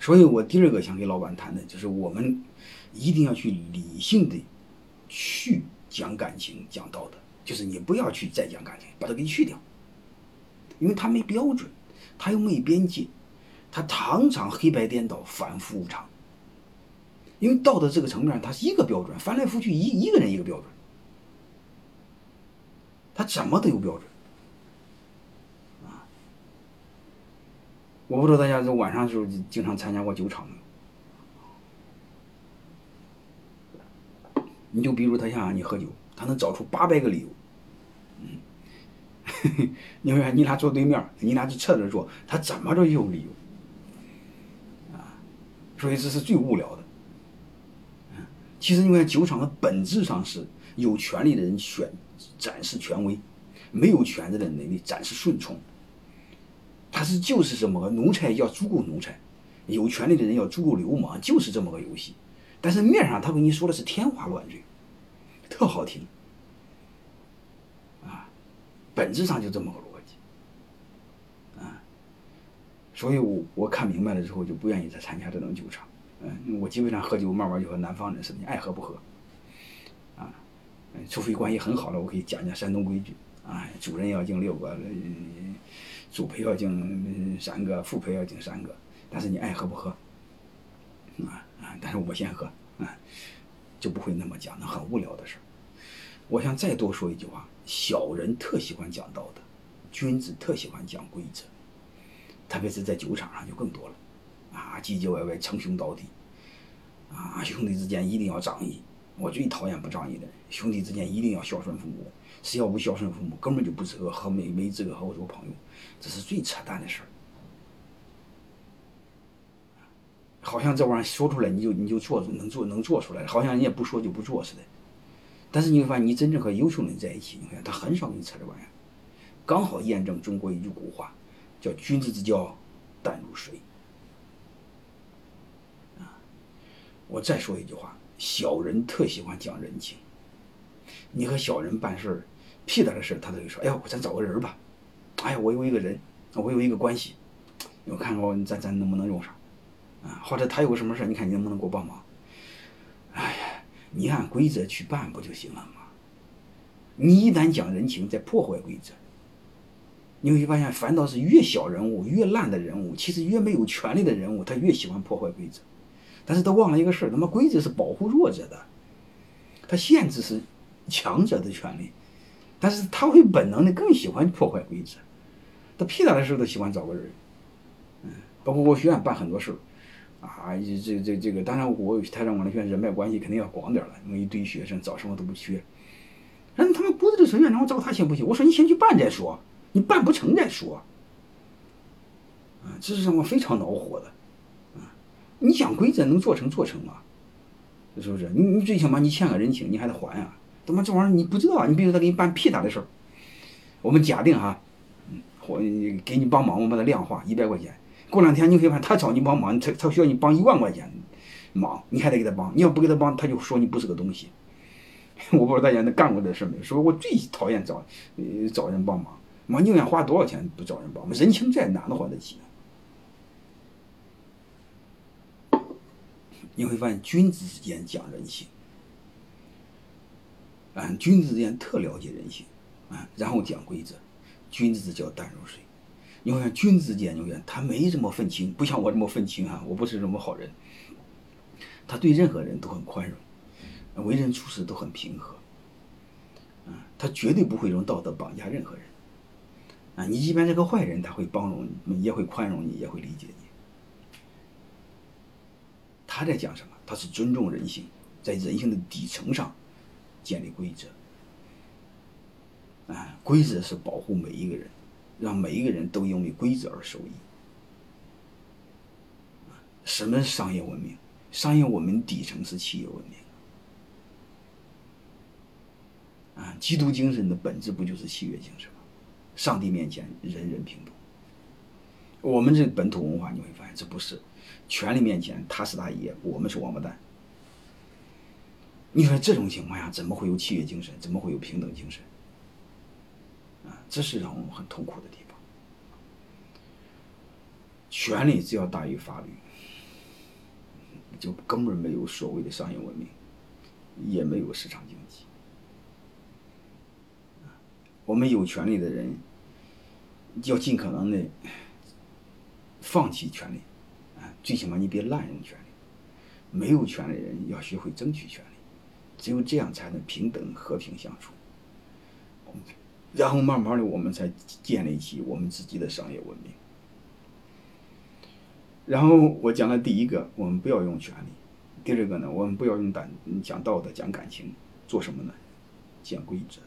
所以我第二个想给老板谈的就是，我们一定要去理性的去讲感情、讲道德，就是你不要去再讲感情，把它给去掉，因为它没标准，它又没边界，它常常黑白颠倒、反复无常。因为道德这个层面，它是一个标准，翻来覆去一一个人一个标准，他怎么都有标准。我不知道大家这晚上时候经常参加过酒场没有？你就比如他想让你喝酒，他能找出八百个理由。嗯，你看你俩坐对面，你俩就侧着坐，他怎么着也有理由。啊，所以这是最无聊的。嗯，其实你看酒场的本质上是有权利的人选展示权威，没有权利的人能力展示顺从。他是就是这么个奴才要足够奴才，有权利的人要足够流氓，就是这么个游戏。但是面上他跟你说的是天花乱坠，特好听，啊，本质上就这么个逻辑，啊，所以我我看明白了之后就不愿意再参加这种酒场。嗯，我基本上喝酒慢慢就和南方人似的，你爱喝不喝，啊，除非关系很好了，我可以讲讲山东规矩，啊，主人要敬六个。主陪要敬三个，副陪要敬三个，但是你爱喝不喝，啊啊！但是我先喝，啊，就不会那么讲那很无聊的事儿。我想再多说一句话：小人特喜欢讲道德，君子特喜欢讲规则，特别是在酒场上就更多了，啊，唧唧歪歪，称兄道弟，啊，兄弟之间一定要仗义。我最讨厌不仗义的人，兄弟之间一定要孝顺父母。谁要不孝顺父母，根本就不资格和没没资格和我做朋友，这是最扯淡的事儿。好像这玩意儿说出来你就你就做能做能做出来，好像人家不说就不做似的。但是你会发现，你真正和优秀的人在一起，你看他很少跟你扯这玩意儿，刚好验证中国一句古话，叫“君子之交淡如水”。啊，我再说一句话，小人特喜欢讲人情。你和小人办事。屁大的事他都会说：“哎呦，咱找个人吧。哎呀，我有一个人，我有一个关系，我看看我咱咱能不能用上啊？或者他有个什么事你看你能不能给我帮忙？哎呀，你按规则去办不就行了吗？你一旦讲人情，在破坏规则，你会发现，反倒是越小人物、越烂的人物，其实越没有权利的人物，他越喜欢破坏规则。但是他忘了一个事儿，他妈规则是保护弱者的，他限制是强者的权利。”但是他会本能的更喜欢破坏规则，他屁大的事都喜欢找个人，嗯，包括我学院办很多事儿，啊，这这这个，当然我台上我的学院人脉关系肯定要广点了，因为一堆学生找什么都不缺。人他们不是这说院长，我找他行不行？我说你先去办再说，你办不成再说。啊，这是让我非常恼火的，你讲规则能做成做成吗？是不是？你你最起码你欠个人情，你还得还呀。他妈这玩意儿你不知道啊，你比如他给你办屁大的事儿，我们假定哈，嗯，或给你帮忙，我把它量化一百块钱，过两天你会发现他找你帮忙，他他需要你帮一万块钱忙，你还得给他帮，你要不给他帮，他就说你不是个东西。我不知道大家能干过这事没？说我最讨厌找呃找人帮忙，我宁愿花多少钱不找人帮忙，人情债哪能还得起？你会发现君子之间讲人性。啊，君子之间特了解人性，啊，然后讲规则，君子之交淡如水。你会发现君子之间，你看他没这么愤青，不像我这么愤青啊，我不是什么好人。他对任何人都很宽容，为人处事都很平和，啊，他绝对不会用道德绑架任何人。啊，你即便是个坏人，他会包容你，也会宽容你，也会理解你。他在讲什么？他是尊重人性，在人性的底层上。建立规则，啊，规则是保护每一个人，让每一个人都因为规则而受益。什么是商业文明？商业文明底层是企业文明。啊，基督精神的本质不就是契约精神吗？上帝面前人人平等。我们这本土文化你会发现这不是，权力面前他是大爷，我们是王八蛋。你说这种情况下怎么会有契约精神？怎么会有平等精神？啊，这是让我们很痛苦的地方。权力只要大于法律，就根本没有所谓的商业文明，也没有市场经济。我们有权利的人，要尽可能的放弃权利，最起码你别滥用权利。没有权利的人要学会争取权利，只有这样才能平等和平相处。然后慢慢的，我们才建立起我们自己的商业文明。然后我讲了第一个，我们不要用权力；第二个呢，我们不要用胆讲道德、讲感情，做什么呢？讲规则。